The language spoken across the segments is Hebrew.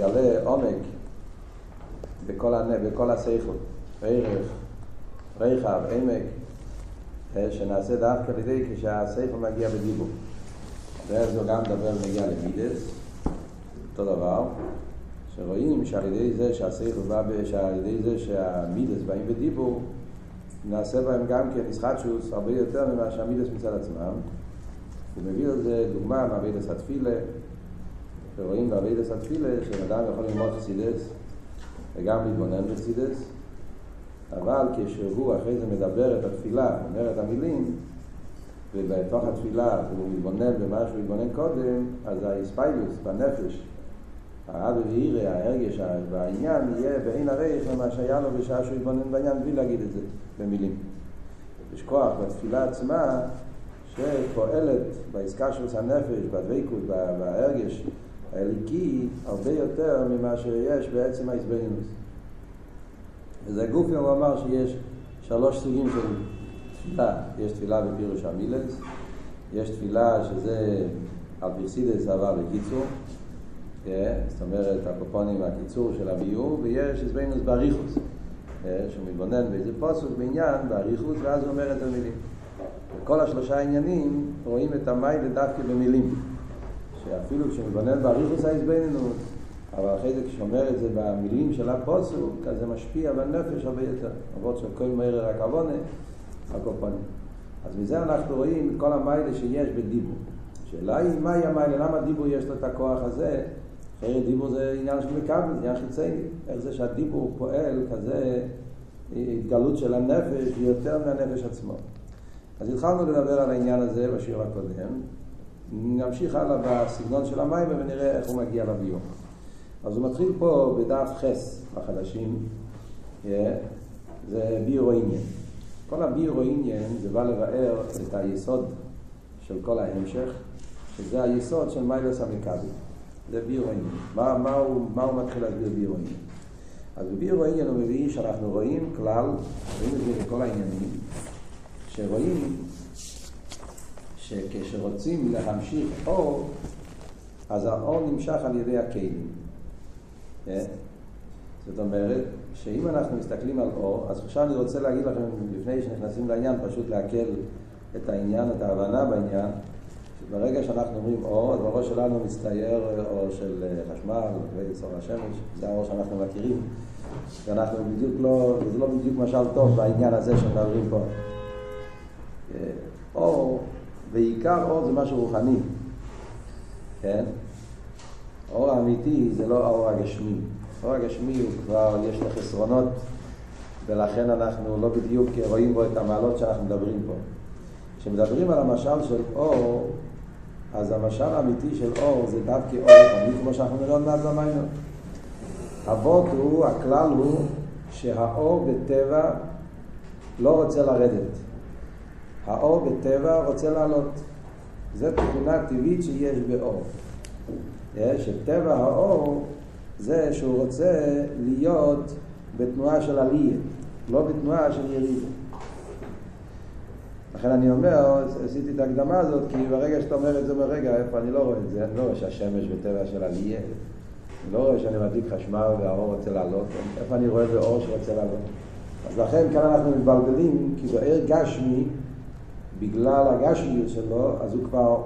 שיתגלה עומק בכל, הנ... בכל השכל, ערך, רחב, עמק, שנעשה דווקא על ידי כשהשכל מגיע בדיבור. דרך זו גם דבר מגיע למידס, אותו דבר, שרואים שעל ידי זה שהשכל בא, שעל ידי זה שהמידס באים בדיבור, נעשה בהם גם כן ישחטשוס הרבה יותר ממה שהמידס מצד עצמם. הוא מביא על זה דוגמה מעבידס התפילה, ורואים בעבידס התפילה שאדם יכול ללמוד חסידס וגם להתבונן בחסידס, אבל כשהוא אחרי זה מדבר את התפילה, אומר את המילים, ובתוך התפילה הוא מתבונן במה שהוא מתבונן קודם, אז האספיילוס בנפש, האבא ואירא, ההרגש והעניין יהיה בעין הרייך למה שהיה לו בשעה שהוא התבונן בעניין בלי להגיד את זה במילים. יש כוח בתפילה עצמה שפועלת בעסקה של הנפש, בדבקות, בהרגש האליקי, הרבה יותר ממה שיש בעצם ההסבנינוס. וזה גופי הוא אמר שיש שלוש סוגים של תפילה. יש תפילה בפירוש המילס, יש תפילה שזה על פרסידס עבר בקיצור, זאת אומרת הקופונים הקיצור של הביור, ויש הסבנינוס באריכוס, שהוא מתבונן באיזה פוסוק בעניין באריכוס, ואז הוא אומר את המילים. וכל השלושה עניינים רואים את המיילה דווקא במילים. שאפילו כשמתבונן באריכוס ההסבנינוס, אבל אחרי זה כשאומר את זה במילים של הפוסוק, אז זה משפיע בנפש הרבה יותר. למרות שכל מהר רק עוונה, הקופונים. אז מזה אנחנו רואים את כל המיילה שיש בדיבור. השאלה היא, מהי המיילה? למה דיבור יש לו את הכוח הזה? אחרי דיבור זה עניין של מקבל, עניין חיצי. איך זה שהדיבור פועל כזה התגלות של הנפש יותר מהנפש עצמו. אז התחלנו לדבר על העניין הזה בשיעור הקודם. נמשיך הלאה בסגנון של המים ונראה איך הוא מגיע לביור. אז הוא מתחיל פה בדף חס בחדשים, זה ביורו עניין. כל הביורו עניין זה בא לבאר את היסוד של כל ההמשך, שזה היסוד של מיילס המכבי. זה ביורו עניין. מה, מה, הוא, מה הוא מתחיל להסביר ביורו עניין? אז בביורו עניין הוא מביא שאנחנו רואים כלל, רואים את זה בכל העניינים, שרואים שכשרוצים להמשיך אור, אז האור נמשך על ידי הכלים. זאת אומרת, שאם אנחנו מסתכלים על אור, אז עכשיו אני רוצה להגיד לכם, לפני שנכנסים לעניין, פשוט להקל את העניין, את ההבנה בעניין, שברגע שאנחנו אומרים אור, אז בראש שלנו מצטייר אור של חשמל, ואור השמש, זה האור שאנחנו מכירים. ואנחנו בדיוק לא, זה לא בדיוק משל טוב בעניין הזה שמדברים פה. אור, בעיקר אור זה משהו רוחני, כן? האור האמיתי זה לא האור הגשמי. האור הגשמי הוא כבר, יש לו חסרונות, ולכן אנחנו לא בדיוק רואים בו את המעלות שאנחנו מדברים פה. כשמדברים על המשל של אור, אז המשל האמיתי של אור זה דווקא אור רוחני, כמו שאנחנו נראה עוד מעט במים. אבות הוא, הכלל הוא, שהאור בטבע לא רוצה לרדת. האור בטבע רוצה לעלות. זו תכונה טבעית שיש באור. שטבע האור זה שהוא רוצה להיות בתנועה של עלייה, לא בתנועה של ירידה. לכן אני אומר, עשיתי את ההקדמה הזאת, כי ברגע שאתה אומר את זה ברגע, איפה אני לא רואה את זה, אני לא רואה שהשמש בטבע של עלייה, אני לא רואה שאני מדליק חשמל והאור רוצה לעלות, איפה אני רואה באור שרוצה לעלות. אז לכן כאן אנחנו מתבלבלים, כי בער גשמי, בגלל הגשמיות שלו, אז הוא כבר,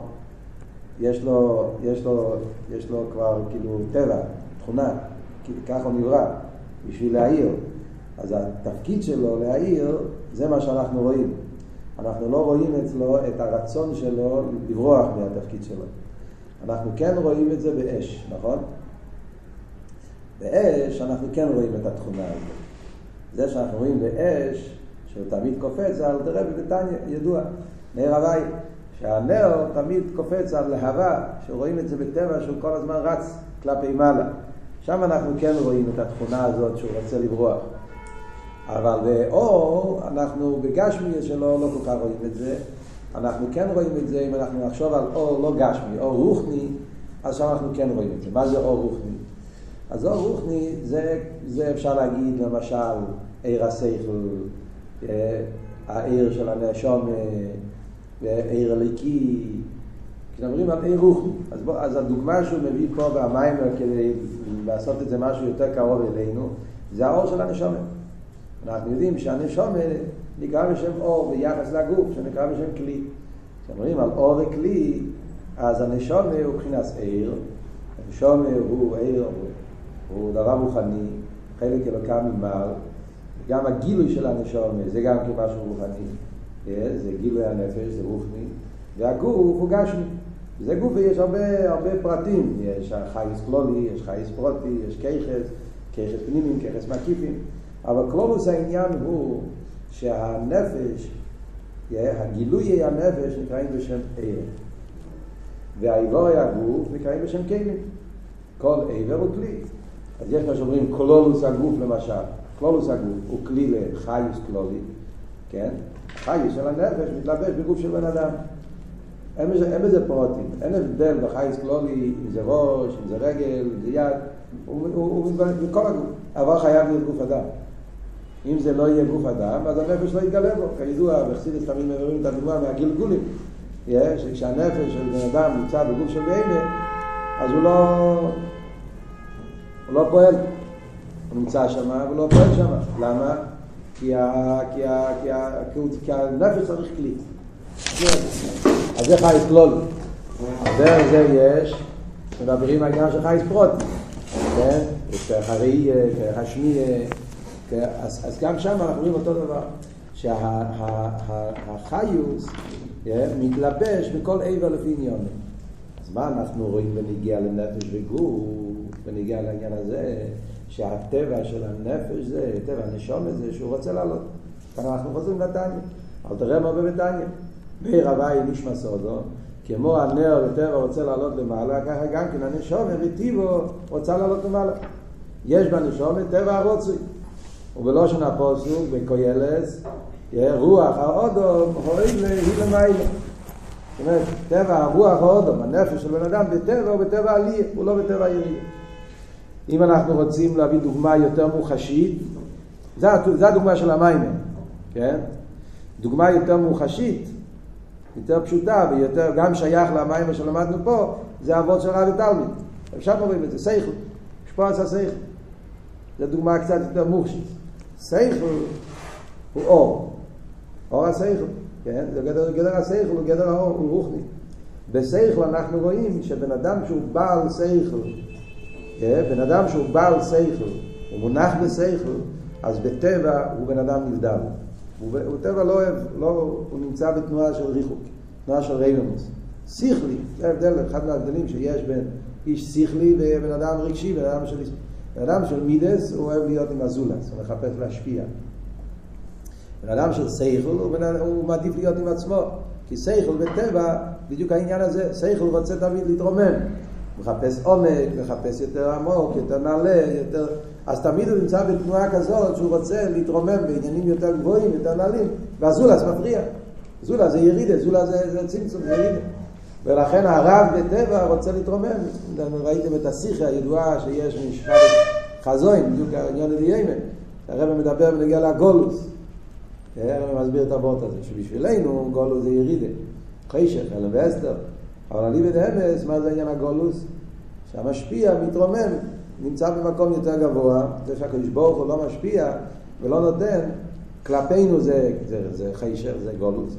יש לו, יש לו, יש לו כבר כאילו טבע, תכונה, ככה הוא נברא, בשביל להעיר. אז התפקיד שלו להעיר, זה מה שאנחנו רואים. אנחנו לא רואים אצלו את הרצון שלו לברוח מהתפקיד שלו. אנחנו כן רואים את זה באש, נכון? באש אנחנו כן רואים את התכונה הזאת. זה שאנחנו רואים באש, שהוא תמיד קופץ, על דרבי בטניה, ידוע, נר הוואי, שהנר תמיד קופץ על להבה, שרואים את זה בטבע שהוא כל הזמן רץ כלפי מעלה. שם אנחנו כן רואים את התכונה הזאת שהוא רוצה לברוח. אבל באור, אנחנו בגשמי שלו לא כל כך רואים את זה. אנחנו כן רואים את זה אם אנחנו נחשוב על אור לא גשמי, אור רוחני, אז שם אנחנו כן רואים את זה. מה זה אור רוחני? אז אור רוחני זה, זה אפשר להגיד למשל עיר השכל, העיר של הנאשום, עיר הליקי, כשמדברים על עיר רוחני, אז, אז הדוגמה שהוא מביא פה במים כדי לעשות את זה משהו יותר קרוב אלינו, זה האור של הנשומת. אנחנו יודעים שהנשומת נקרא בשם אור ביחס לגוף, שנקרא בשם כלי. כשאומרים על אור וכלי, אז הנשומת הוא מבחינת עיר, הנשומת הוא עיר, הוא דבר רוחני, חלק אלוקה ממעל, גם הגילוי של הנשומת זה גם כמשהו רוחני, זה גילוי הנפש, זה רוחני, והגוף הוא גשמי. זה גוף ויש הרבה, הרבה פרטים, יש חייס קלולי, יש חייס פרוטי, יש כיחס, כיחס פנימיים, כיחס מקיפים, אבל קלולוס העניין הוא שהנפש, הגילוי הנפש נקראים בשם עיר, והאיבורי הגוף נקראים בשם כלים, כל עבר הוא כלי. אז יש מה שאומרים קלולוס הגוף למשל, קלולוס הגוף הוא כלי לחייס קלולי, כן? חייס של הנפש מתלבש בגוף של בן אדם. אין בזה, אין בזה פרוטים, אין הבדל בחייס קלולי, אם זה ראש, אם זה רגל, אם זה יד, הוא, הוא בכל הגוף, אבל חייב להיות גוף אדם. אם זה לא יהיה גוף אדם, אז הנפש לא יתגלה בו. כידוע, בחסידס תמיד מביאים את הדוגמה מהגלגולים, שכשהנפש של בן אדם נמצא בגוף של בהמה, אז הוא לא, הוא לא פועל. הוא נמצא שם, אבל לא פועל שם. למה? כי, ה, כי, ה, כי, ה, כי, ה, כי הנפש צריך כלי. אז זה חייס כלול. דרך זה יש, מדברים על העניין של חייס פרוט. כן? יש הראייה, השמיעה. אז, אז גם שם אנחנו רואים אותו דבר. שהחיוס מתלבש בכל עבר לפי עניון. אז מה אנחנו רואים בנגיע לנפש וגוף, בנגיע לעניין הזה, שהטבע של הנפש זה, טבע הנשום הזה, שהוא רוצה לעלות. כאן אנחנו חוזרים לתניא. אל תראה מה בבתניא. מאיר הוואי נשמע סודו, כמו הנר בטבע רוצה לעלות למעלה, ככה גם כן הנשום וטיבו רוצה לעלות למעלה. יש בנשום טבע הרוצוי. ובלושן הפוסוק, בקוילס, רוח האודום הועיל להיא למעלה. זאת אומרת, טבע הרוח האודום, הנפש של בן אדם בטבע הוא בטבע עלייה, הוא לא בטבע ירייה. אם אנחנו רוצים להביא דוגמה יותר מוחשית, זו הדוגמה של המיימר, כן? דוגמה יותר מוחשית, יותר פשוטה ויותר גם שייך למים שלמדנו פה, זה אבות של רבי תלמיד. עכשיו רואים את זה, סייכל, עשה סייכל. זו דוגמה קצת יותר מוחשית. סייכל הוא אור, אור הסייכל, כן? זה גדר, גדר הסייכל, הוא גדר האור, הוא רוחני. בסייכל אנחנו רואים שבן אדם שהוא בעל סייכל, בן אדם שהוא בעל סייכל, הוא מונח בסייכל, אז בטבע הוא בן אדם נבדל. הוא, הוא טבע לא אוהב, לא, הוא נמצא בתנועה של ריחוק, תנועה של רייבמוס. שכלי, זה ההבדל, אחד מההבדלים שיש בין איש שכלי ובן אדם רגשי, בן אדם של, בן אדם של מידס, הוא אוהב להיות עם הזולס, הוא מחפש להשפיע. בן אדם של סייכל, הוא, הוא מעדיף להיות עם עצמו, כי סייכל בטבע, בדיוק העניין הזה, סייכל רוצה תמיד להתרומם. מחפש עומק, מחפש יותר עמוק, יותר נעלה, יותר... אז תמיד הוא נמצא בתנועה כזאת שהוא רוצה להתרומם בעניינים יותר גבוהים, יותר נעלים, והזולה זה מפריע. זולה זה ירידה, זולה זה, זה צמצום, זה ירידה. ולכן הרב בטבע רוצה להתרומם. ראיתם את השיחה הידועה שיש משפט חזוין, בדיוק העניין הדיימן. הרב מדבר בנגיע לגולוס. הרב מסביר את הבוט הזה, שבשבילנו גולוס זה ירידה. חשך, אלם ואסתר. אבל אני בדאמס, מה זה עניין הגולוס? שהמשפיע מתרומם, נמצא במקום יותר גבוה, זה שהקדוש ברוך הוא לא משפיע ולא נותן, כלפינו זה, זה, זה חיישר, זה גולוס.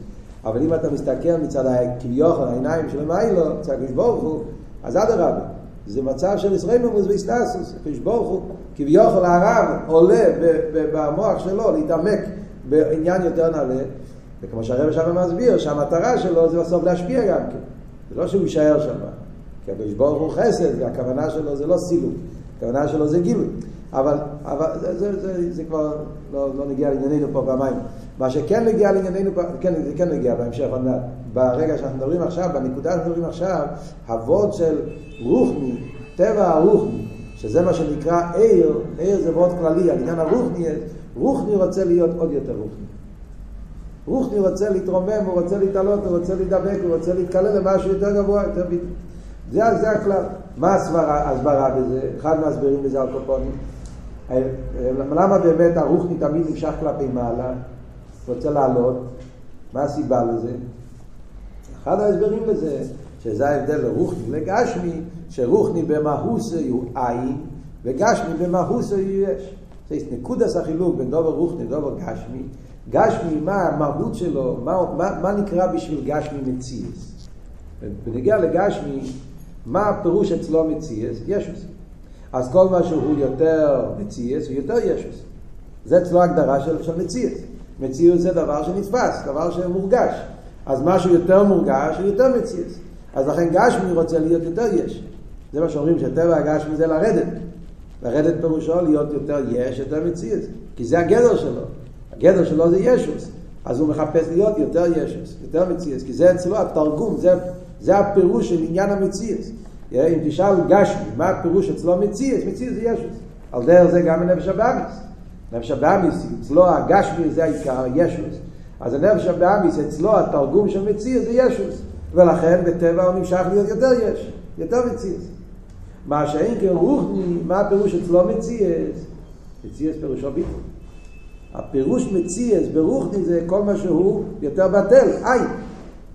אבל אם אתה מסתכל מצד כביכול העיניים של המיילו, מצד הקדוש ברוך הוא, אז אדרבה, זה מצב של ישראל ממוס ואיסטסוס, הקדוש ברוך הוא, כביכול הרב עולה במוח שלו להתעמק בעניין יותר נעלה, וכמו שהרב שם מסביר, שהמטרה שלו זה בסוף להשפיע גם כן. זה לא שהוא יישאר שם. כי הקדוש ברוך הוא חסד, והכוונה שלו זה לא סילוק, הכוונה שלו זה גילוי. אבל, אבל זה, זה, זה, זה כבר לא, לא נגיע לענייננו פה במים. מה שכן נגיע לענייננו, כן, זה כן נגיע בהמשך עוד מעט. ברגע שאנחנו מדברים עכשיו, בנקודה שאנחנו מדברים עכשיו, הוורד של רוחני, טבע הרוחני, שזה מה שנקרא עיר, עיר זה וורד כללי, העניין הרוחני, רוחני רוצה להיות עוד יותר רוחני. רוחני רוצה להתרומם, הוא רוצה להתעלות, הוא רוצה להידבק, הוא רוצה להתקלל למשהו יותר גבוה, יותר בדיוק. זה, זה הכלל. מה ההסברה בזה? אחד מהסברים בזה על קופונים. למה באמת הרוחני תמיד נמשך כלפי מעלה? רוצה לעלות? מה הסיבה לזה? אחד ההסברים לזה, שזה ההבדל לרוחני לגשמי, שרוחני במהוסי הוא עין, וגשמי במהוסי הוא יש. זה נקודס החילוק בין דובר רוחני לדובר גשמי. גשמי, מה המהות שלו, מה, מה, מה נקרא בשביל גשמי מציאס. בנגיע לגשמי, מה הפירוש אצלו מציאס? ישוס. אז כל מה שהוא יותר מציאס הוא יותר ישוס. זה אצלו הגדרה של, של מציאס. מציאס זה דבר שנתפס, דבר שמורגש. אז משהו יותר מורגש הוא יותר מציאס. אז לכן גשמי רוצה להיות יותר יש. זה מה שאומרים שטבע הגשמי זה לרדת. לרדת פירושו להיות יותר יש, יותר מציאס. כי זה הגדר שלו. הגדר שלו זה ישוס. אז הוא מחפש להיות יותר ישוס, יותר מציאס. כי זה אצלו התרגום, זה, זה הפירוש של עניין המציאס. אם תשאל גשמי, מה הפירוש אצלו מציאס? מציאס זה ישוס. על דרך זה גם בנפש הבאמיס. נפש הבאמיס, אצלו הגשמי זה העיקר, ישוס. אז הנפש הבאמיס, אצלו התרגום של מציאס זה ישוס. ולכן בטבע הוא נמשך להיות יותר יש, יותר מציאס. מה שאין כרוחני, מה הפירוש אצלו מציאס? מציאס פירושו ביטל. הפירוש מציאס ברוחני זה כל מה שהוא יותר בטל, איי.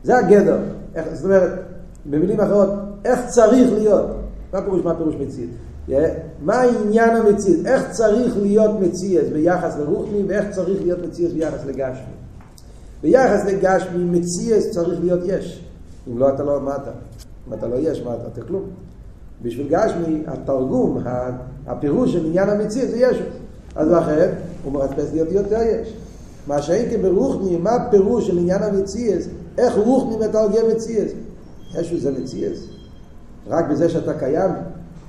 זה הגדר. איך, זאת אומרת, במילים אחרות, איך צריך להיות? מה הפירוש, מה הפירוש מציאס? מה העניין המציאס? איך צריך להיות מציאס ביחס לרוחני ואיך צריך להיות מציאס ביחס לגשמי? ביחס לגשמי מציאס צריך להיות יש. אם לא אתה לא, מה אתה? אם אתה לא יש, מה אתה? אתה כלום. בשביל גשמי, התרגום, הפירוש של עניין המציאס זה ישוס. אז לכן, הוא מחפש להיות יותר יש. מה שאין כברוחני, מה הפירוש של עניין המציאס, איך רוחני מתרגם מציאס? ישוס זה מציאס. רק בזה שאתה קיים,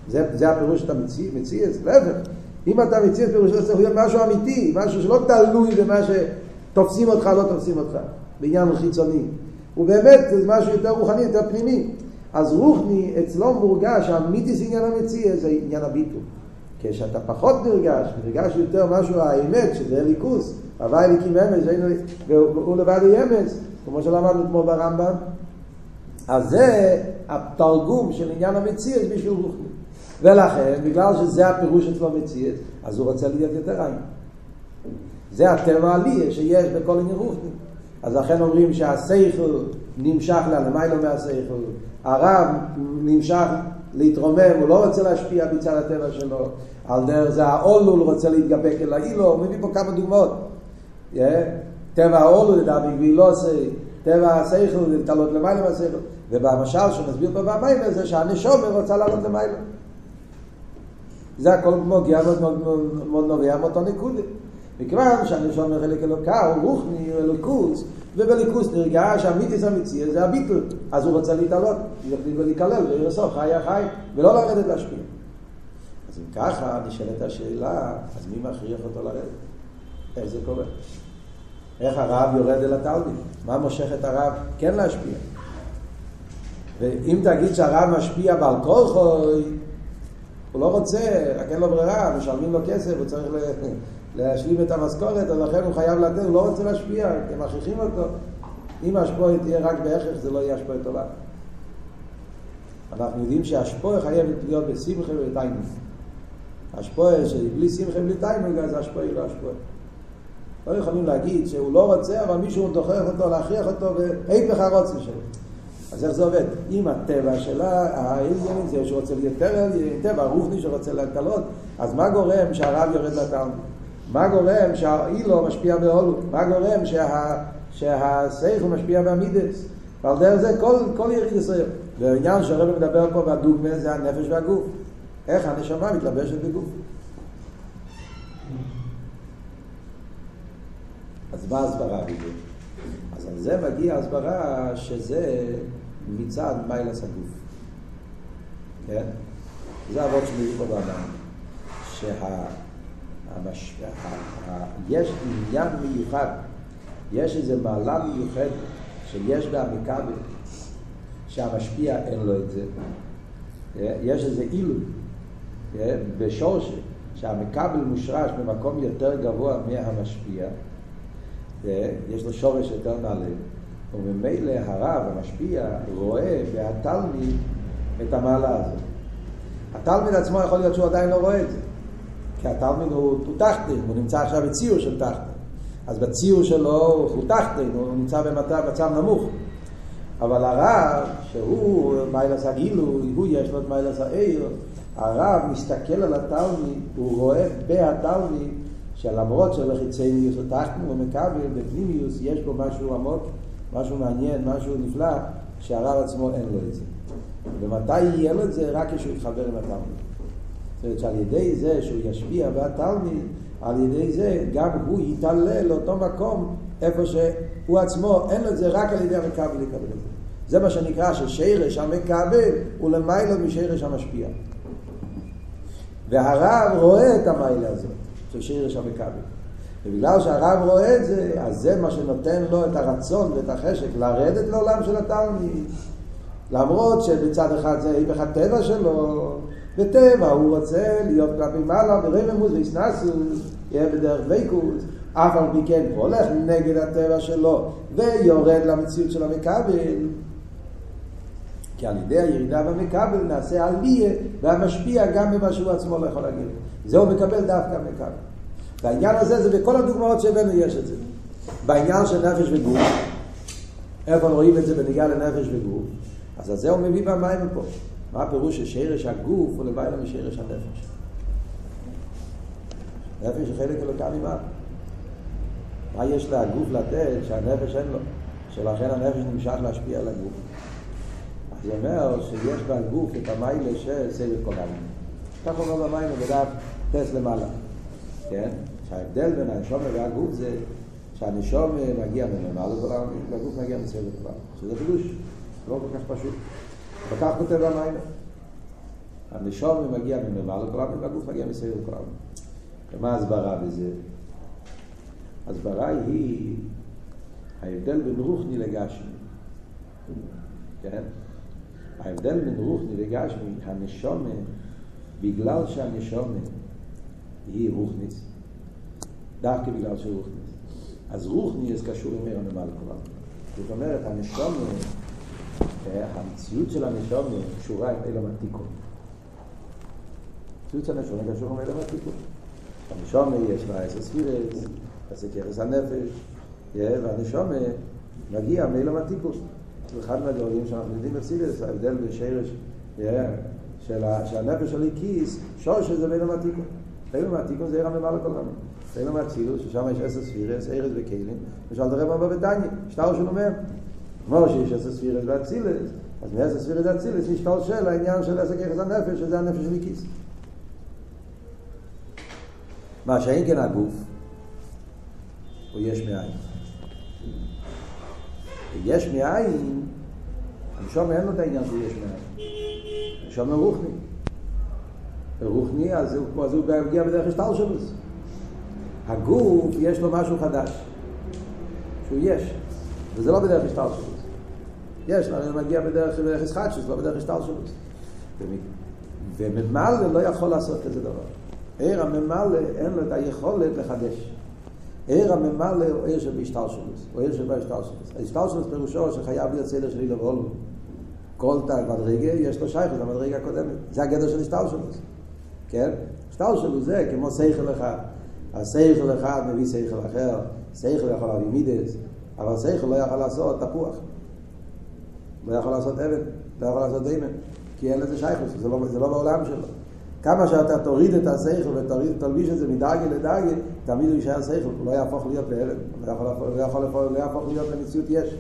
זה, זה הפירוש שאתה מציאס, להפך. אם אתה מציאס פירושו צריך להיות משהו אמיתי, משהו שלא תלוי במה שתופסים אותך, לא תופסים אותך, בעניין חיצוני. הוא באמת זה משהו יותר רוחני, יותר פנימי. אז רוחני, אצלו מורגש, האמיתיס עניין המציע זה עניין הביטול. כשאתה פחות נרגש, נרגש יותר משהו האמת, שזה ליכוס, הוואי אליקים אמס, והוא לבד ימס, כמו שלמדנו אתמול ברמב"ם, אז זה התרגום של עניין המציאות בשביל רוחני. ולכן, בגלל שזה הפירוש אצלו מציאות, אז הוא רוצה להיות יותר עין. זה הטבע העלי שיש בכל עניין רוחני. אז לכן אומרים שהסייכל נמשך לה, למיילו מהסייכל, הרב נמשך להתרומם, הוא לא רוצה להשפיע מצד הטבע שלו, על דרך זה האולול רוצה להתגבק אל האילו, הוא מביא פה כמה דוגמאות. Yeah. טבע האולול לדעת בגבילוסי, טבע הסייכל להתעלות למיילו מהסייכל, ובמשל שהוא מסביר פה במיילו זה שהנשומה רוצה לעלות למיילו. זה הכל מוגיע מאוד נובע מאותו נקודת. מכיוון שהנשום חלק אלוקה הוא רוחני, הוא אלוקוס, ובליכוס נרגש המיתיס המציע זה הביטל, אז הוא רוצה להתעלות, להיכלל, ולרסוף חי החי, ולא לרדת להשפיע. אז אם ככה נשאלת השאלה, אז מי מכריח אותו לרדת? איך זה קורה? איך הרב יורד אל התלמיד? מה מושך את הרב כן להשפיע? ואם תגיד שהרב משפיע בעל כורחוי, הוא לא רוצה, רק אין לו ברירה, משלמים לו כסף, הוא צריך להשלים את המשכורת, אז לכן הוא חייב לתת, הוא לא רוצה להשפיע, הם מכריחים אותו. אם השפועה תהיה רק בהכרח, זה לא יהיה השפועה טובה. אנחנו יודעים שהשפועה חייבת להיות בשמחה ובתיינות. השפועה שבלי שמחה ובלי תיינות, אז השפועה היא לא השפועה. לא יכולים להגיד שהוא לא רוצה, אבל מישהו דוחף אותו, להכריח אותו, והיפך הרוצן שלו. אז איך זה עובד? אם הטבע שלה, העניין זה שהוא רוצה להיות טבע, רוחני שרוצה להתקלות, אז מה גורם שהרב יורד לתלמיד? מה גורם שהאילו משפיע בהולו? מה גורם שה, שהסייכל משפיע בעמידס? ועל דרך זה כל, כל יריד ישראל. והעניין שהרבא מדבר פה בדוגמה זה הנפש והגוף. איך הנשמה מתלבשת בגוף. אז מה ההסברה בזה? אז על זה מגיע הסברה שזה מצד מיילס הגוף. כן? זה אבות שמביא פה באדם. שה... המש... יש עניין מיוחד, יש איזו מעלה מיוחדת שיש בה מכבל, שהמשפיע אין לו את זה. יש איזה אילוי בשורש, שהמכבל מושרש במקום יותר גבוה מהמשפיע, יש לו שורש יותר נעלה, וממילא הרב, המשפיע, רואה בהתלמיד את המעלה הזאת. התלמיד עצמו יכול להיות שהוא עדיין לא רואה את זה. כי התלמיד הוא, הוא תחתן, הוא נמצא עכשיו בציור של תחתן. אז בציור שלו הוא תחתן, הוא נמצא במצב, נמוך. אבל הרב, שהוא מיילס הגילוי, הוא יש לו את מיילס העיר, הרב מסתכל על התלמיד, הוא רואה בהתלמיד שלמרות שבחיצניוס או תחתנו הוא מקבל, בפנימיוס יש בו משהו עמוק, משהו מעניין, משהו נפלא, שהרב עצמו אין לו את זה. ומתי יהיה לו את זה? רק כשהוא יתחבר עם התלמיד. זאת אומרת שעל ידי זה שהוא ישפיע בתלמיד, על ידי זה גם הוא יתעלה לאותו מקום איפה שהוא עצמו, אין לו את זה רק על ידי המקבל לקבל את זה. זה מה שנקרא ששירש המקבל הוא למיילו משרש המשפיע. והרב רואה את המיילה הזאת של שירש המקבל. ובגלל שהרב רואה את זה, אז זה מה שנותן לו את הרצון ואת החשק לרדת לעולם של התלמיד. למרות שבצד אחד זה היפך הטבע שלו, בטבע הוא רוצה להיות כלפי מעלה ברממוס ואיסנסוס, יהיה בדרך ויקוס, אף על פי כן הוא הולך נגד הטבע שלו ויורד למציאות של המכבל. כי על ידי הירידה במכבל נעשה עליה והמשפיע גם במה שהוא עצמו לא יכול להגיד. זה הוא מקבל דווקא מכבל. והעניין הזה זה בכל הדוגמאות שהבאנו יש את זה. בעניין של נפש וגוף, איפה רואים את זה בניגע לנפש וגוף? אז על זה הוא מביא במים פה. מה הפירוש ששרש הגוף הוא למעלה משרש הנפש? נפש זה חלק אלוקה ממעל. מה יש לגוף לתת שהנפש אין לו? שלכן הנפש נמשך להשפיע על הגוף. אז זה אומר שיש בגוף את המיילה של סבב כל העניין. כך אומר במים בדף טס למעלה. כן? שההבדל בין הנשום והגוף זה שהנשום מגיע העניין והגוף מגיע מסבב כל העניין. שזה חידוש, לא כל כך פשוט. וכך כותב במים. הנשום מגיע כל העניין והגוף מגיע כל העניין. ומה ההסברה בזה? ההסברה היא ההבדל בין רוחני לגשמי. כן? ההבדל בין רוחני לגשמי, הנשומה, בגלל שהנשומה היא רוחניס, דווקא בגלל שהיא רוחניס, אז רוחניס קשור עם עיר הנמל כולם. זאת אומרת, הנשומה, המציאות של הנשומה קשורה עם אילם התיקון. המציאות של הנשומה קשורה עם אילם התיקון. הנשומה יש לה עשר ספירס, עשר כרס הנפש, והנשומה מגיע מאילם התיקון. אחד מהדברים שאנחנו יודעים בפסידס, ההבדל בשרש של הנפש של כיס, שורש זה בין המתיקון. בין המתיקון זה עיר הממלא כל רמי. בין המצילות, ששם יש עשר ספירס, ארז וכלים, ושאל תראה מה בבטניה, שטר של אומר. כמו שיש עשר ספירס ואצילס, אז מעשר ספירס ואצילס נשתל של העניין של עשר ככס הנפש, שזה הנפש של כיס. מה שאין כן הגוף, הוא יש מאין. ויש מאין, הנשום אין לו את העניין של יש מאין. הנשום הוא רוחני. רוחני, אז הוא, אז הוא מגיע בדרך השטל שלו. הגוף, יש לו משהו חדש. שהוא יש. וזה לא בדרך השטל שלו. יש, הוא מגיע בדרך, ישחטשוס, לא בדרך השטל שלו. וממלא לא יכול לעשות כזה דבר. עיר הממלא אין לו את היכולת לחדש. עיר הממלא הוא עיר שבהשתלשלוס, הוא עיר שבהשתלשלוס. ההשתלשלוס פירושו שחייב להיות סדר של אילם ועולו. כל תג מדרגה יש לו שייכות למדרגה הקודמת. זה הגדר של השתלשלוס. כן? השתלשלוס זה כמו שכל אחד. השכל אחד מביא שכל אחר, שכל יכול להביא מידס, אבל שכל לא יכול לעשות תפוח. לא יכול לעשות אבן, לא יכול לעשות דיימן, כי אין לזה שייכות, זה לא, זה לא בעולם שלו. כמה שאתה תוריד את השכל ותלביש את זה מדרגה לדרגה, תמיד הוא יישאר שכל, הוא לא יהפוך להיות לאבן, לא יכול, לא יכול, לא יהפוך להיות למציאות יש.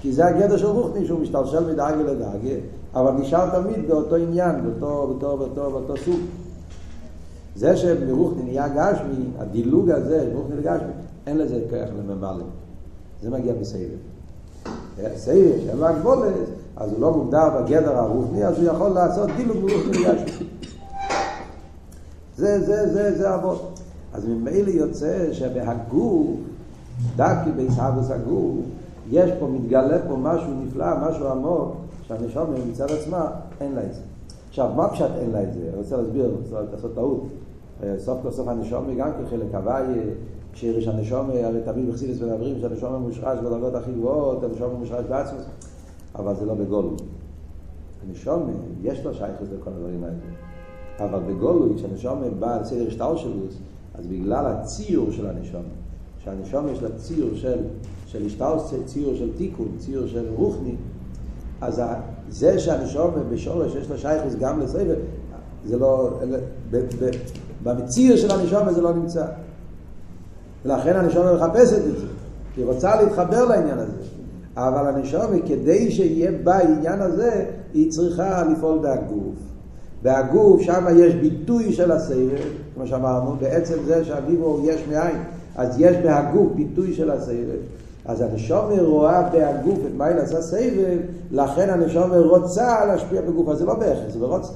כי זה הגדר של רוחני שהוא משתלשל מדרגה לדרגה, אבל נשאר תמיד באותו עניין, באותו, באותו, באותו, באותו סוג. זה שמרוחני נהיה גשמי, הדילוג הזה, מרוחני לגשמי, אין לזה כוח לממלא. זה מגיע בסבב. סבב שאין לו הגבולת, אז הוא לא מוגדר בגדר הרוחני, אז הוא יכול לעשות דילוג מרוחני לגשמי. זה, זה, זה, זה אבות. אז ממילא יוצא שבהגוף, דקי בעיסאוויס הגוף, יש פה, מתגלה פה משהו נפלא, משהו עמוק, שהנשום מצד עצמה, אין לה את זה. עכשיו, מה פשט אין לה את זה? אני רוצה להסביר, אני רוצה לעשות טעות. סוף כל סוף הנשום גם כחלק הוואי, כשיש הנשום, הרי תמיד בחסידס מדברים שהנשום מושרש בדרגות הכי גבוהות, הנשום מושרש בעצמוס, אבל זה לא בגולו. הנשום, יש לו שייכות לכל הדברים האלה. אבל בגולוי, כשהנשום בא על סדר שטר שלו, אז בגלל הציור של הנשום, שהנשום יש לה ציור של, של השטר, ציור של תיקון, ציור של רוחני, אז זה שהנשום בשורש יש לו שייכוס גם לסבל, זה לא, במציר של הנשום זה לא נמצא. ולכן הנשום מחפשת את זה, היא רוצה להתחבר לעניין הזה. אבל הנשום, כדי שיהיה בה העניין הזה, היא צריכה לפעול בהגוף. והגוף, שם יש ביטוי של הסבב, כמו שאמרנו, בעצם זה שהגיבו יש מאין, אז יש בהגוף ביטוי של הסבב. אז הנשומר רואה בהגוף את מה עשה סבב, לכן הנשומר רוצה להשפיע בגוף, אז זה לא בהכרח, זה ברוצה.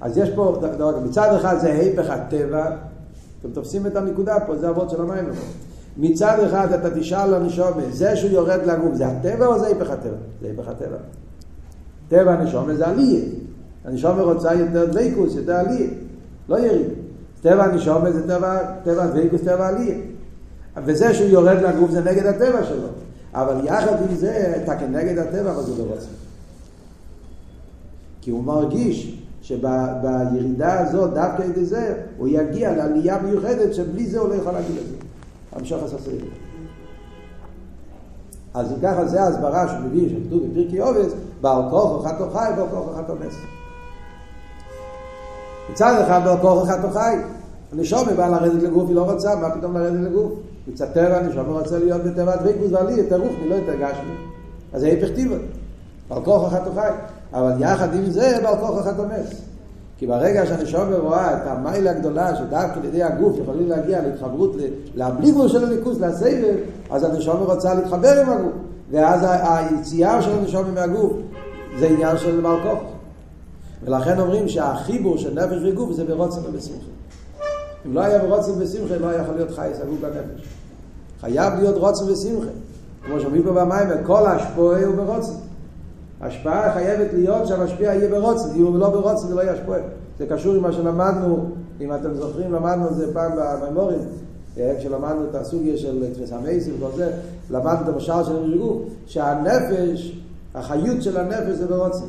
אז יש פה, מצד אחד זה היפך הטבע, אתם תופסים את הנקודה פה, זה אבות של המים. מצד אחד אתה תשאל לנשומר, זה שהוא יורד לגוף, זה הטבע או זה היפך הטבע? זה היפך הטבע. טבע הנשומר זה עלייה. הנשומר רוצה יותר דבקוס, יותר עלייה, לא יריד. טבע הנשומר זה טבע, טבע דבקוס, טבע עלייה. וזה שהוא יורד לגוף זה נגד הטבע שלו. אבל יחד עם זה, אתה כנגד הטבע, אבל זה לא רוצה. כי הוא מרגיש שבירידה הזאת, דווקא על זה, הוא יגיע לעלייה מיוחדת שבלי זה הוא לא יכול להגיד את זה. המשוך סדר. אז ככה זה ההסברה שהוא מביא, שכתוב בפרקי עובס, בעל כוח חתו חי, בעל כוח חתו נס. מצד אחד בעל כוח חתו חי, הנשום בא לרדת לגוף, היא לא רוצה, מה פתאום לרדת לגוף? מצד טבע הנשום רוצה להיות בטבע דבקוס ועלי, יותר רוחני, לא יותר גשמי. אז זה היפך טיבה. בעל כוח חתו חי. אבל יחד עם זה בעל כוח חתו נס. כי ברגע שהנשום רואה את המיילה הגדולה שדווקא על ידי הגוף יכולים להגיע להתחברות לבלי גבול של הליכוס, לסבב, אז הנשום רוצה להתחבר עם הגוף. ואז היציאה של הנשום מהגוף זה עניין של בעל כוח. ולכן אומרים שהחיבור של נפש וגוף זה ברוצן ובשמחה. אם לא היה ברוצן ובשמחה, לא יכול להיות חי סגור בנפש. חייב להיות רוצן ושמחה. כמו שאומרים פה במים, כל השפועה הוא ברוצן. השפעה חייבת להיות שהמשפיע יהיה ברוצן, אם הוא לא ברוצן זה לא יהיה השפועה. זה קשור עם מה שלמדנו, אם אתם זוכרים, למדנו את זה פעם בממורים, כשלמדנו את הסוגיה של תפס המייסים וכל זה, למדנו את המשל של הרגו, שהנפש, החיות של הנפש זה ברוצן.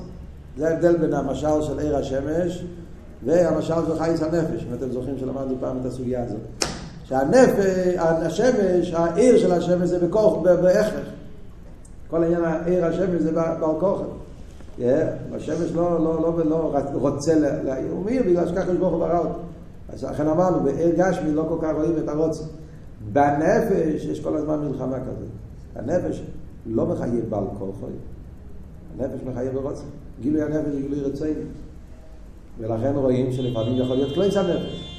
זה ההבדל בין המשל של עיר השמש והמשל של חייס הנפש, אם אתם זוכרים שלמדנו פעם את הסוגיה הזאת. שהנפש, השמש, העיר של השמש זה בכוח, בהכרח. כל העניין העיר השמש זה בעל כוחם. השמש לא, לא, לא, לא רוצה להעיר, הוא מאיר בגלל שככה ברוך הוא ברא אותו. אז לכן אמרנו, בעיר גשמי לא כל כך רואים את הרוצן. בנפש יש כל הזמן מלחמה כזאת. הנפש לא מחייב בעל כוחו, הנפש מחייב ברוצן. גילוי הנפש זה גילוי רצוני. ולכן רואים שלפעמים יכול להיות קלייס הנפש.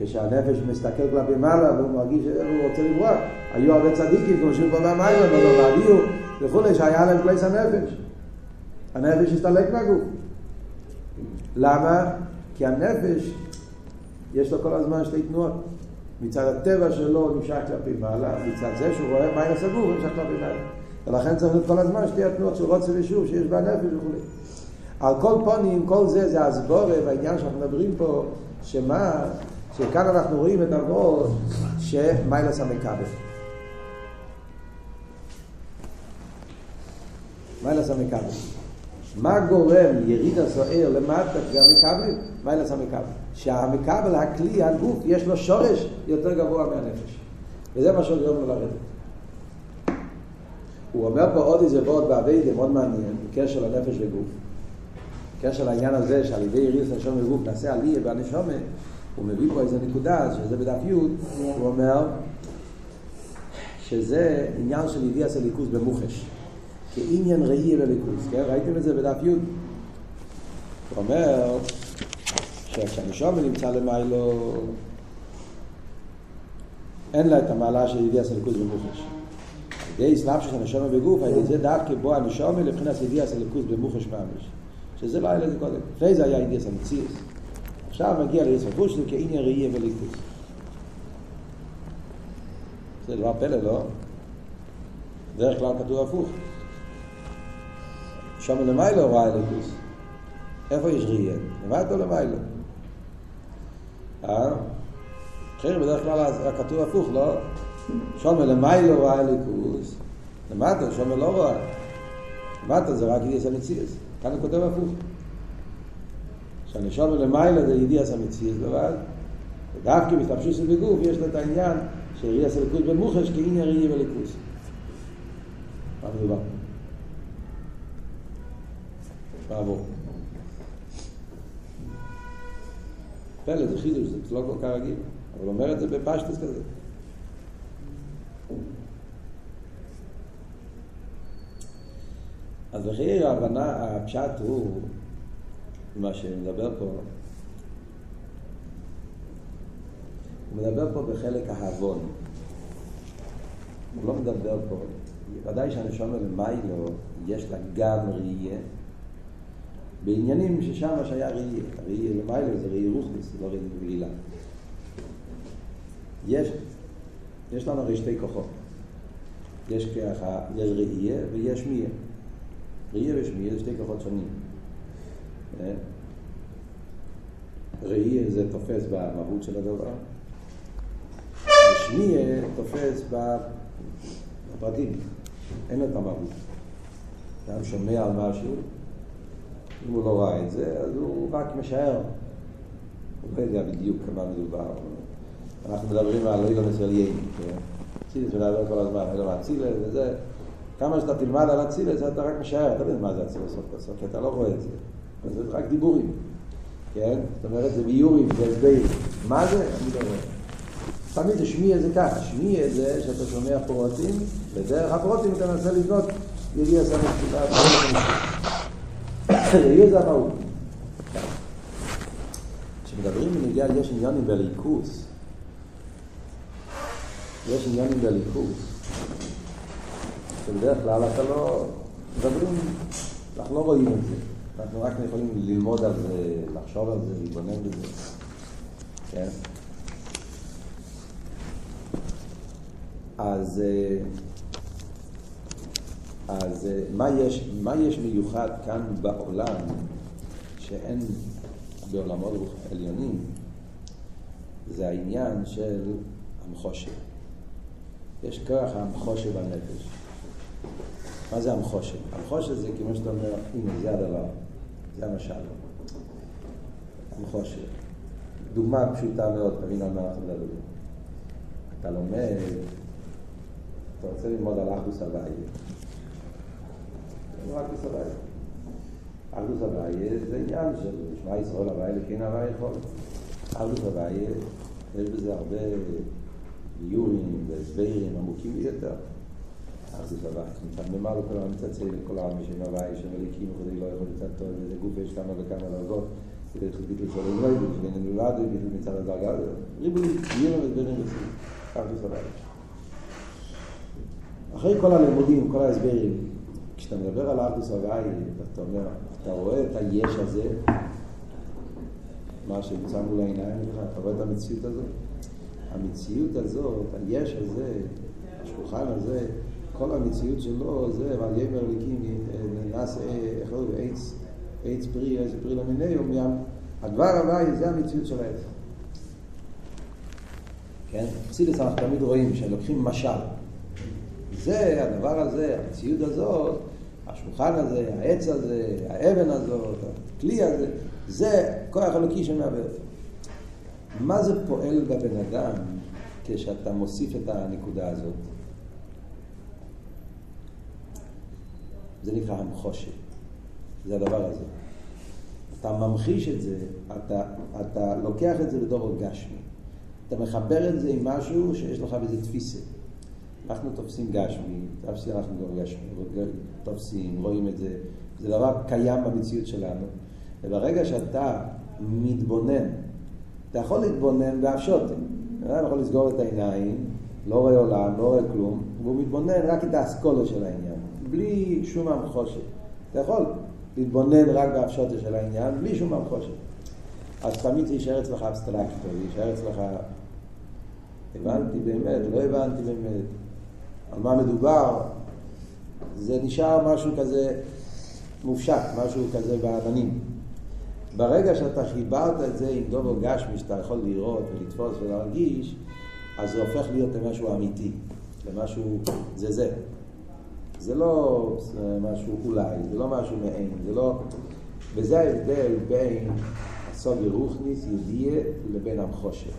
כשהנפש מסתכל כלפי מעלה והוא מרגיש שהוא רוצה לברוח. היו הרבה צדיקים, כמו שהוא פה במים, אבל לא והביאו וכולי, שהיה להם קלייס הנפש. הנפש הסתלק מהגוף. למה? כי הנפש, יש לו כל הזמן שתי תנועות. מצד הטבע שלו נמשך כלפי מעלה, מצד זה שהוא רואה מים הסגור הוא נמשך כלפי מעלה. ולכן צריך להיות כל הזמן שתי התנועות של רוצה ושוב שיש בנפש וכולי. על כל פונים, כל זה זה הסבורה והעניין שאנחנו מדברים פה, שמה, שכאן אנחנו רואים את הרוב שמיילס המקבל. מיילס המקבל. מה גורם יריד הסוער למטה והמקבל? מיילס המקבל. שהמקבל, הכלי, הגוף, יש לו שורש יותר גבוה מהנפש. וזה מה שגורם לו לרדת. הוא אומר פה עוד איזה וורד באביידה מאוד מעניין, בקשר לנפש וגוף. בקשר לעניין הזה שעל ידי יריד נשום וגוף נעשה עלייה בנשומה, הוא מביא פה איזה נקודה, שזה בדף י', הוא אומר שזה עניין של ידיע ליכוז במוחש. כעניין ראי בליכוז, כן? ראיתם את זה בדף י'? הוא אומר שכשהנשום נמצא למיילו, אין לה את המעלה של ידיע ליכוז במוחש. ידי סלאפ של הנשום בגוף, על ידי זה דווקא בו הנשום לבחינת ידיע ליכוז במוחש ממש. שזה לא היה לזה קודם. לפני זה היה ידיע מציאס. עכשיו מגיע ליספור שלו כעניין ראי וליכוס. זה דבר פלא, לא? דרך כלל כתוב הפוך. שם למיילו רואה ליכוס. איפה יש ראייה? למטה או למיילו? אה? אחר בדרך כלל כתוב הפוך, לא? שם למיילו רואה ליכוס. למטה, שם לא רואה. למטה זה רק ידיע המציאס. כאן הוא כותב הפוך. שהנשום למעלה זה ידיע סמציאס לבד, ודווקא מסתפשוס בגוף יש לו את העניין שידיע סלקות במוחש כעניין ראי וליכוס. מה מדובר? מעבור. פלא, זה חידוש, זה לא כל כך רגיל, אבל אומר את זה בפשטוס כזה. אז לכי ההבנה, הפשט הוא, מה שמדבר פה, הוא מדבר פה בחלק ההבון. הוא לא מדבר פה, ודאי שהנשום למיילו יש לה גם ראייה, בעניינים ששם שהיה ראייה, ראייה למיילו זה ראייה רוחניס, לא ראייה רגילה. יש, יש לנו הרי שתי כוחות. יש ככה, יש ראייה ויש מיה. ראייה ושמיה זה שתי כוחות שונים. אה? ראייה זה תופס במהות של הדבר, ושמיה תופס בפרטים, אין לו את המהות. אדם שומע על משהו, אם הוא לא ראה את זה, אז הוא רק משער. הוא לא יודע בדיוק כמה מדובר. אנחנו מדברים על אילון אצל ייני, צילס מדבר כל הזמן, אילון אצילס וזה. כמה שאתה תלמד על אצילס, אתה רק משער, אתה יודע מה זה אצילס סוף בסוף, כי אתה לא רואה את זה. זה רק דיבורים, כן? זאת אומרת, זה ביורים, זה הסברים. מה זה? אני לא רואה. תמיד זה שמי זה ככה, שמי זה שאתה שומע פרוטים, ודרך הפרוטים אתה מנסה לבנות יגיע סמך יהיה זה המהות. כשמדברים בנגיעה יש עניונים בליכוס, יש עניונים בליכוס, שבדרך כלל אתה לא מדברים, אנחנו לא רואים את זה, אנחנו רק יכולים ללמוד על זה, לחשוב על זה, להתבונן בזה, כן? אז, אז מה, יש, מה יש מיוחד כאן בעולם שאין בעולמות עליונים? זה העניין של המחושר. יש כוח המחושר בנפש. מה זה המחושר? המחושר זה כמו שאתה אומר, הנה זה הדבר, זה המשל. המחושר. דוגמה פשוטה מאוד, תבין על מה אנחנו מדברים. אתה לומד אתה רוצה ללמוד על אחדוס הוויה. אחדוס הוויה. אחדוס הוויה זה עניין של שמע ישראל הוויה לכן הוויה יכול. אחדוס הוויה, יש בזה הרבה איורים והסברים עמוקים ביותר. אחדוס הוויה. מצד נאמר לכל העם מצצה לכל העם בשם הוויה, שם אליקים וכדי לא יכול לצד טוב, וזה גוף יש כמה וכמה דרגות. זה ביטל של אלוהים, ובין נלבד, ביטל מצד הדרגה, ריבוי, איורים והסברים בסוף. אחדוס הוויה. אחרי כל הלימודים, כל ההסברים, כשאתה מדבר על ארדוס הוואי, אתה אומר, אתה רואה את היש הזה, מה שנמצא מול העיניים שלך, אתה רואה את המציאות הזאת? המציאות הזאת, היש הזה, השולחן הזה, כל המציאות שלו זה, ועל ימר ליקים נעשה, איך קוראים עץ, עץ פרי, איזה פרי למיניום, הדבר הוואי זה המציאות של העץ. כן? חסידס אנחנו תמיד רואים שלוקחים משל. זה, הדבר הזה, המציאות הזאת, השולחן הזה, העץ הזה, האבן הזאת, הכלי הזה, זה כוח אלוקי שמעבר. מה זה פועל בבן אדם כשאתה מוסיף את הנקודה הזאת? זה נקרא המחושת. זה הדבר הזה. אתה ממחיש את זה, אתה, אתה לוקח את זה בתור גשמי. אתה מחבר את זה עם משהו שיש לך בזה תפיסה. אנחנו תופסים גשמי, תפסי אנחנו גם גשמי, תופסים, רואים את זה, זה דבר קיים במציאות שלנו, וברגע שאתה מתבונן, אתה יכול להתבונן בהפשוטים, אתה יכול לסגור את העיניים, לא רואה עולם, לא רואה כלום, והוא מתבונן רק את האסכולה של העניין, בלי שום המחושת. אתה יכול להתבונן רק בהפשוטה של העניין, בלי שום המחושת. אז תמיד זה יישאר אצלך אבסטרקטור, יישאר אצלך, הבנתי באמת, לא הבנתי באמת. על מה מדובר, זה נשאר משהו כזה מופשט, משהו כזה בעננים. ברגע שאתה חיברת את זה עם דובו גשמי שאתה יכול לראות ולתפוס ולהרגיש, אז זה הופך להיות למשהו אמיתי, למשהו, זה זה. זה לא משהו אולי, זה לא משהו מעין, זה לא... וזה ההבדל בין הסוגי רוחניס, ידיעה, לבין המחושר.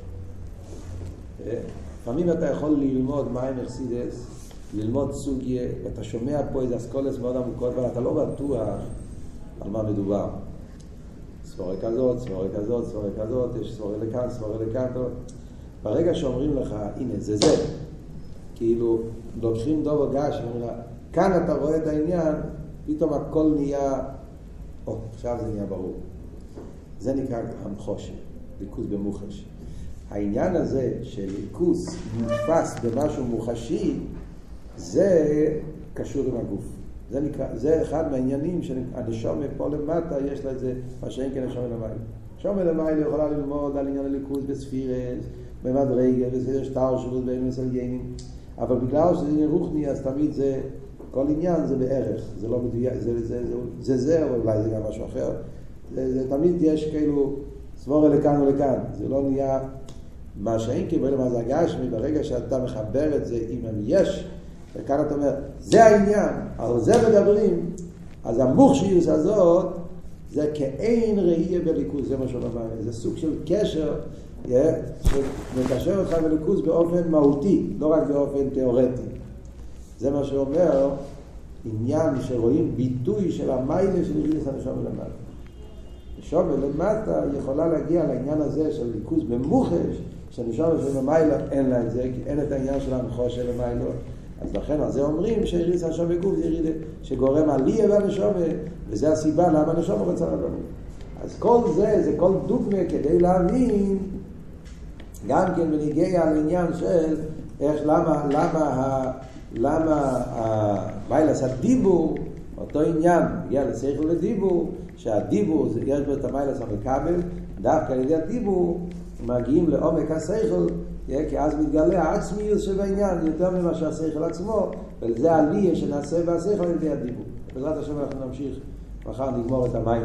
לפעמים אתה יכול ללמוד מים אכסידס, ללמוד סוגיה, ואתה שומע פה איזה אסכולס מאוד עמוקות, אבל אתה לא בטוח על מה מדובר. סבורה כזאת, סבורה כזאת, סבורה כזאת, יש סבורה לכאן, סבורה לכאן, טוב. ברגע שאומרים לך, הנה, זה זה, כאילו, לוקחים דוב הגש, ואומרים לך, כאן אתה רואה את העניין, פתאום הכל נהיה, או, עכשיו זה נהיה ברור. זה נקרא המחושן, ליכוז במוחש. העניין הזה של ליכוז נתפס במשהו מוחשי, זה קשור עם הגוף. זה, נקרא, זה אחד מהעניינים שהנשום פה למטה, יש לה את זה, מה שאין כן נשום למעלה. נשום למעלה יכולה ללמוד על עניין הליכוז בספירס, במדרגה, וזה שטר שירות בין מסלגנים, אבל בגלל שזה עניין רוחני, אז תמיד זה, כל עניין זה בערך, זה לא מדויק, זה זה, זה, זה, זה, אבל אולי זה גם משהו אחר. זה, זה תמיד יש כאילו סבורה לכאן ולכאן, זה לא נהיה מה שאין קיבל מה זה הגשמי, ברגע שאתה מחבר את זה עם יש, וכאן אתה אומר, זה העניין, על זה מדברים, אז המוכשיוס הזאת זה כאין ראייה בליכוז, זה מה שהוא אומר, זה סוג של קשר שמקשר אותך בליכוז באופן מהותי, לא רק באופן תיאורטי. זה מה שאומר עניין שרואים ביטוי של המיילה של יריס הנשום למטה. נשום למטה יכולה להגיע לעניין הזה של ליכוז במוחש, שנשום למעלה אין לה את זה, כי אין את העניין של המחוש של המיילה. אז לכן על זה אומרים שהריס השום בגוף זה ירידה שגורם עליה והנשום, וזה הסיבה למה הנשום רוצה לבוא. אז כל זה, זה כל דוגמה כדי להבין גם כן בניגיע לעניין של איך, למה, למה, למה המיילס הדיבור, אותו עניין, מגיע לשכל לדיבור, שהדיבור, יש בו את המיילס המקבל, דווקא על ידי הדיבור מגיעים לעומק השכל, כי אז מתגלה העצמיות של העניין יותר ממה שהשכל עצמו, וזה עלייה שנעשה בהשכל על ידי הדיבור. בעזרת השם אנחנו נמשיך, מחר נגמור את המים.